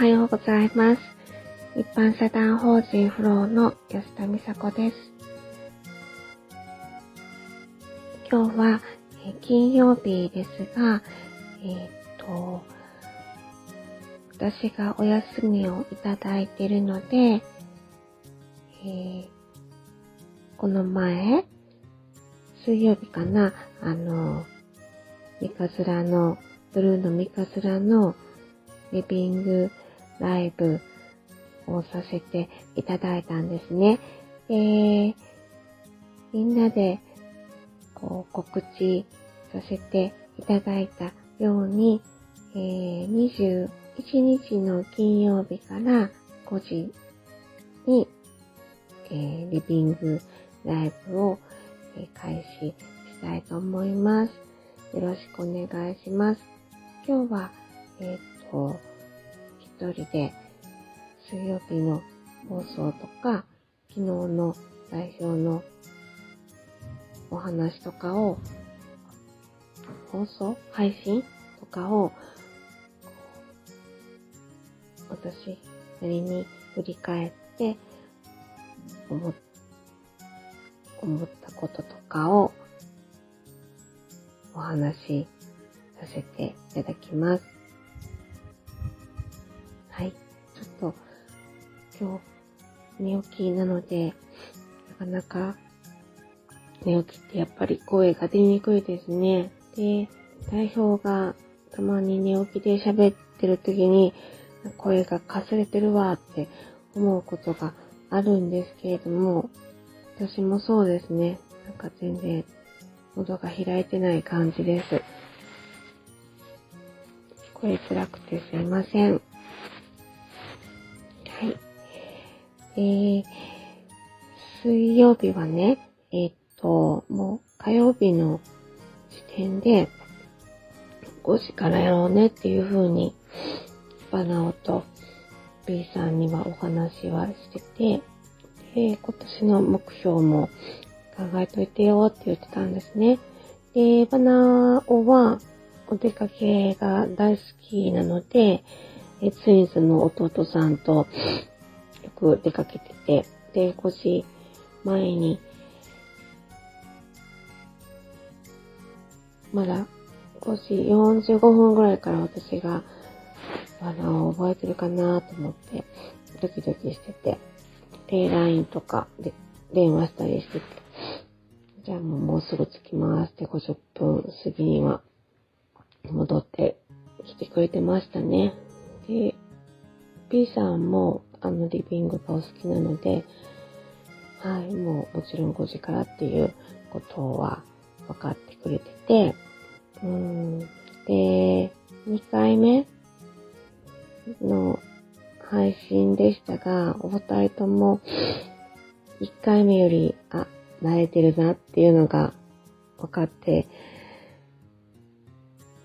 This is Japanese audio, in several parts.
はようございます。一般社団法人フローの吉田美佐子です。今日は、え金曜日ですが、えー、っと、私がお休みをいただいているので、えー、この前、水曜日かな、あの、ミカズラの、ブルーのミカズラのリビングライブをさせていただいたんですね。で、みんなでこう告知させていただいたように、えー、21日の金曜日から5時に、えー、リビングライブを、えー、開始したいと思います。よろしくお願いします。今日は、えっ、と、一人で水曜日の放送とか、昨日の代表のお話とかを、放送配信とかを、私なりに振り返って、思、思ったこととかをお話しさせていただきます。今日、寝起きなので、なかなか、寝起きってやっぱり声が出にくいですね。で、代表がたまに寝起きで喋ってる時に、声がかすれてるわって思うことがあるんですけれども、私もそうですね。なんか全然喉が開いてない感じです。聞こえづらくてすいません。え、水曜日はね、え、っと、もう火曜日の時点で5時からやろうねっていう風に、バナオと B さんにはお話はしてて、で、今年の目標も考えといてよって言ってたんですね。で、バナオはお出かけが大好きなので、ツインズの弟さんとよく出かけてて、で、5時前に、まだ5時45分ぐらいから私が、あの、覚えてるかなと思って、ドキドキしてて、で、LINE とかで電話したりしてて、じゃあもうもうすぐ着きますって50分過ぎには戻ってきてくれてましたね。で、B さんも、あの、リビングがお好きなので、はい、もうもちろん5時からっていうことは分かってくれてて、うん、で、2回目の配信でしたが、お二人とも1回目より、あ、慣れてるなっていうのが分かって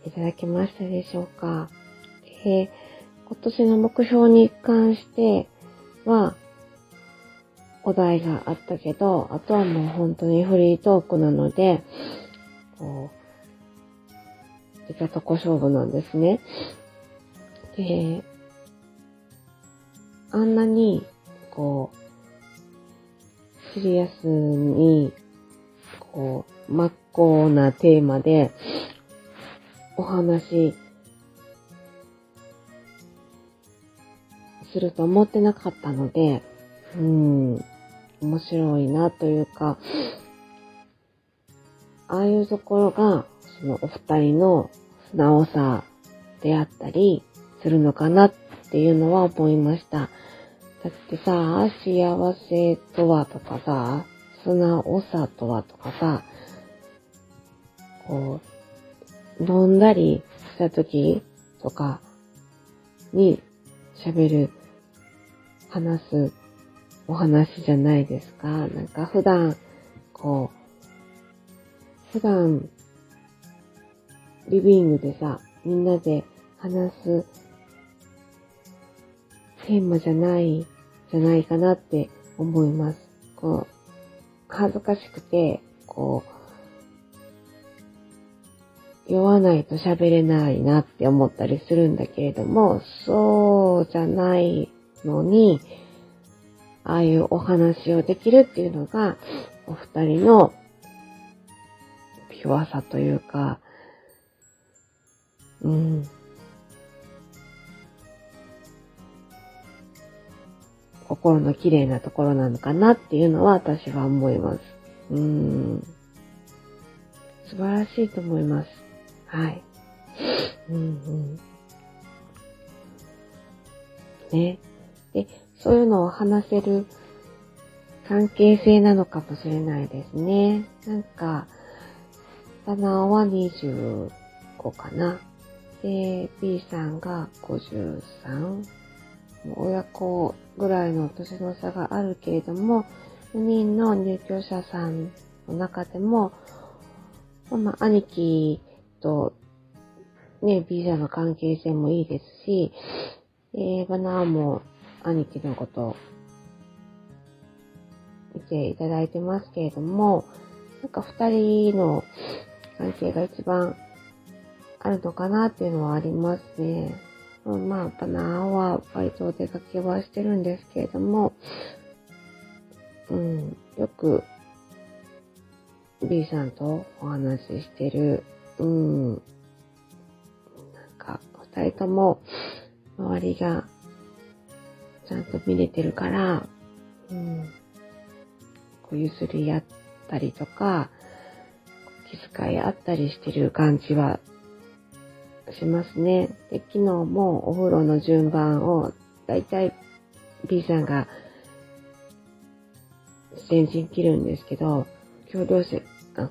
いただけましたでしょうか。で今年の目標に関しては、お題があったけど、あとはもう本当にフリートークなので、こう、出たとこ勝負なんですね。で、あんなに、こう、シリアスに、こう、真っ向なテーマで、お話すると思ってなかったので、うん、面白いなというか、ああいうところが、そのお二人の素直さであったりするのかなっていうのは思いました。だってさ、幸せとはとかさ、素直さとはとかさ、こう、飲んだりした時とかに喋る話すお話じゃないですか。なんか普段、こう、普段、リビングでさ、みんなで話すテーマじゃない、じゃないかなって思います。こう、恥ずかしくて、こう酔わないと喋れないなって思ったりするんだけれども、そうじゃないのに、ああいうお話をできるっていうのが、お二人のピュアさというか、うん。心の綺麗なところなのかなっていうのは私は思います。うん。素晴らしいと思います。はい。うんうん。ね。で、そういうのを話せる関係性なのかもしれないですね。なんか、タナーは25かな。で、B さんが53。親子ぐらいの年の差があるけれども、4人の入居者さんの中でも、まあ、兄貴と、ね、B さんの関係性もいいですし、えー、バナーも兄貴のこと見ていただいてますけれども、なんか二人の関係が一番あるのかなっていうのはありますね。うんまあ、バナーはバイト出かけはしてるんですけれども、うん、よく B さんとお話ししてる、うん、なんか、二人とも周りがちゃんと見れてるから、うん、こう譲り合ったりとか、気遣い合ったりしてる感じはしますね。で、昨日もお風呂の順番を、だいたい B さんが先陣切るんですけど、今日どうせ、あ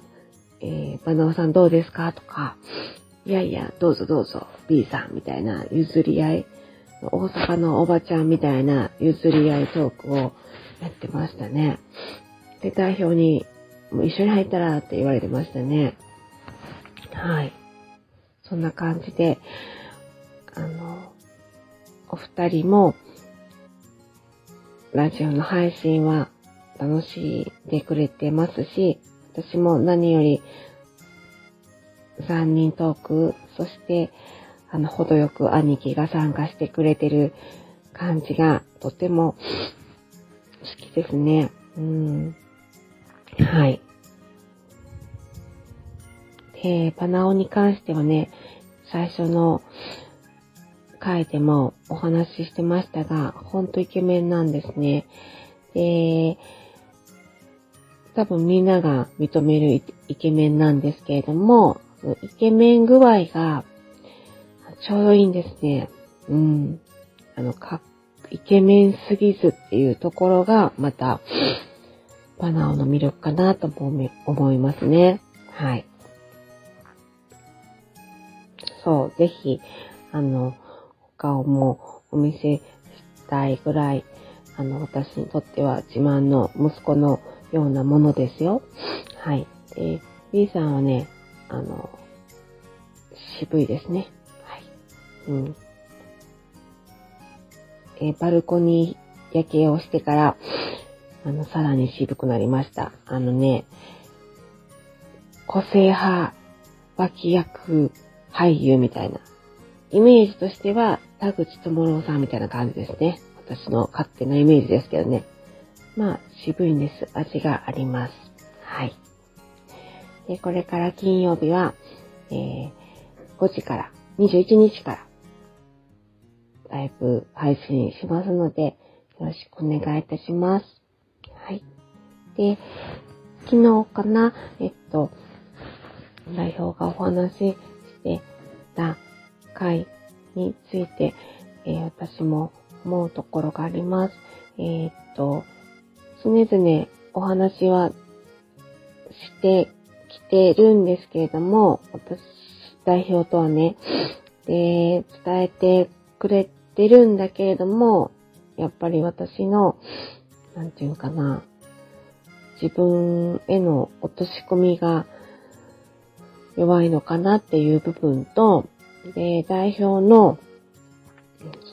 えー、バナオさんどうですか？とか、いやいや、どうぞどうぞ、B さんみたいな譲り合い、大阪のおばちゃんみたいな譲り合いトークをやってましたね。で、代表に、もう一緒に入ったらって言われてましたね。はい。そんな感じで、あの、お二人も、ラジオの配信は楽しんでくれてますし、私も何より3人トーク、そして、あの、程よく兄貴が参加してくれてる感じがとても好きですね。うん。はい。で、パナオに関してはね、最初の回でもお話ししてましたが、ほんとイケメンなんですね。で、多分みんなが認めるイケメンなんですけれども、イケメン具合がちょうどいいんですね。うん。あの、か、イケメンすぎずっていうところが、また、バナオの魅力かなと思いますね。はい。そう、ぜひ、あの、お顔もお見せしたいぐらい、あの、私にとっては自慢の息子のようなものですよ。はい。で、B さんはね、あの、渋いですね。うん。えバルコニー夜景をしてから、あの、さらに渋くなりました。あのね、個性派脇役俳優みたいな。イメージとしては、田口智郎さんみたいな感じですね。私の勝手なイメージですけどね。まあ、渋いんです。味があります。はい。で、これから金曜日は、えー、5時から、21日から、ライブ配信しますので、よろしくお願いいたします。はい。で、昨日かな、えっと、代表がお話ししてた回について、えー、私も思うところがあります。えー、っと、常々お話はしてきてるんですけれども、私、代表とはね、で、伝えてくれてるんだけれども、やっぱり私の、なんていうかな、自分への落とし込みが弱いのかなっていう部分と、で、代表の、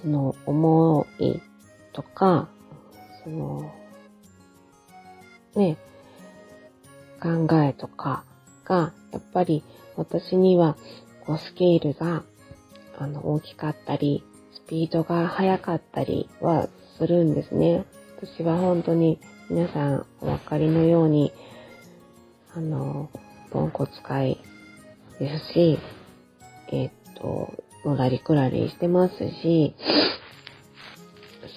その思いとか、その、ね、考えとかが、やっぱり私には、こう、スケールが、あの、大きかったり、スピードが速かったりはするんですね。私は本当に皆さんお分かりのように、あの、ポンコツいですし、え、っと、のらりくらりしてますし、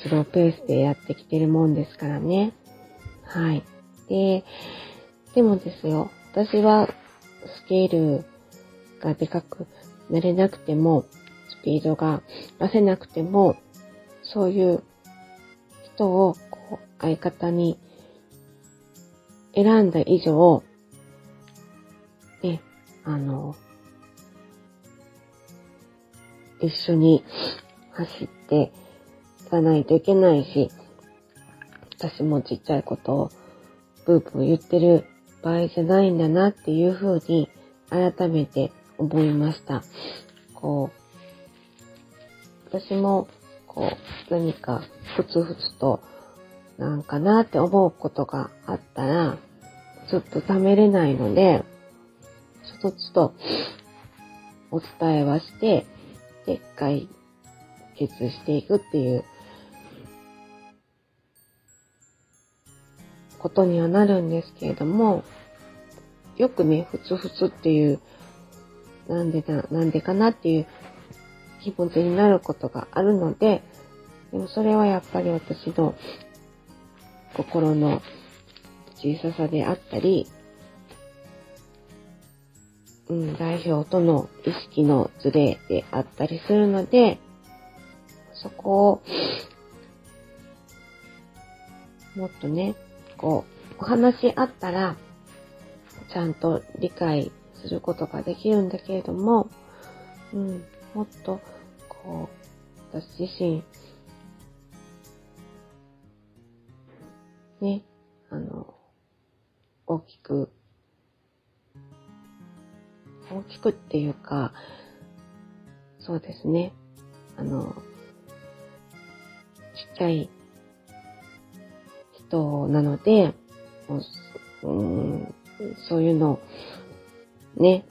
スローペースでやってきてるもんですからね。はい。で、でもですよ、私はスケールがでかくなれなくても、ピードが出せなくても、そういう人をこう相方に選んだ以上、ね、あの、一緒に走っていかないといけないし、私もちっちゃいことをブーブー言ってる場合じゃないんだなっていうふうに改めて思いました。こう、私もこう何かふつふつとなんかなって思うことがあったら、ずっと貯めれないので、つとつとお伝えはして、で、解決していくっていうことにはなるんですけれども、よくね、ふつふつっていう、なんでな、なんでかなっていう気持ちになることがあるので、でもそれはやっぱり私の心の小ささであったり、うん、代表との意識のズレであったりするので、そこを、もっとね、こう、お話し合ったら、ちゃんと理解することができるんだけれども、うん、もっと、こう、私自身、ね、あの、大きく、大きくっていうか、そうですね、あの、ちっちゃい人なので、うん、そういうの、ね、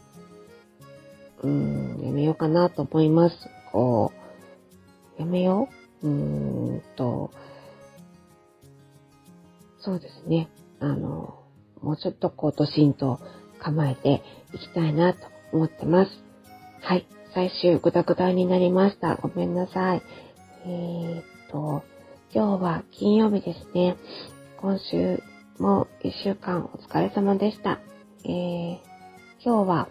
うん、やめようかなと思います。こう、やめよううーんと、そうですね。あの、もうちょっとこう、ドシンと構えていきたいなと思ってます。はい。最終グダグダになりました。ごめんなさい。えー、っと、今日は金曜日ですね。今週も一週間お疲れ様でした。えー、今日は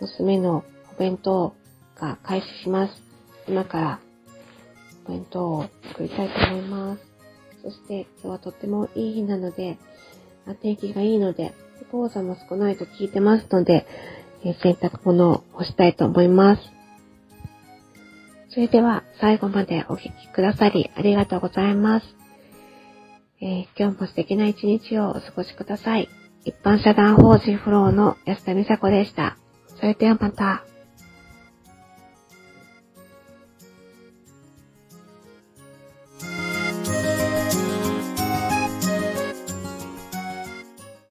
娘のお弁当が開始します。今からお弁当を作りたいと思います。そして今日はとってもいい日なので、天気がいいので、黄砂も少ないと聞いてますので、え洗濯物を干したいと思います。それでは最後までお聴きくださりありがとうございます。えー、今日も素敵な一日をお過ごしください。一般社団法人フローの安田美佐子でした。それではまた。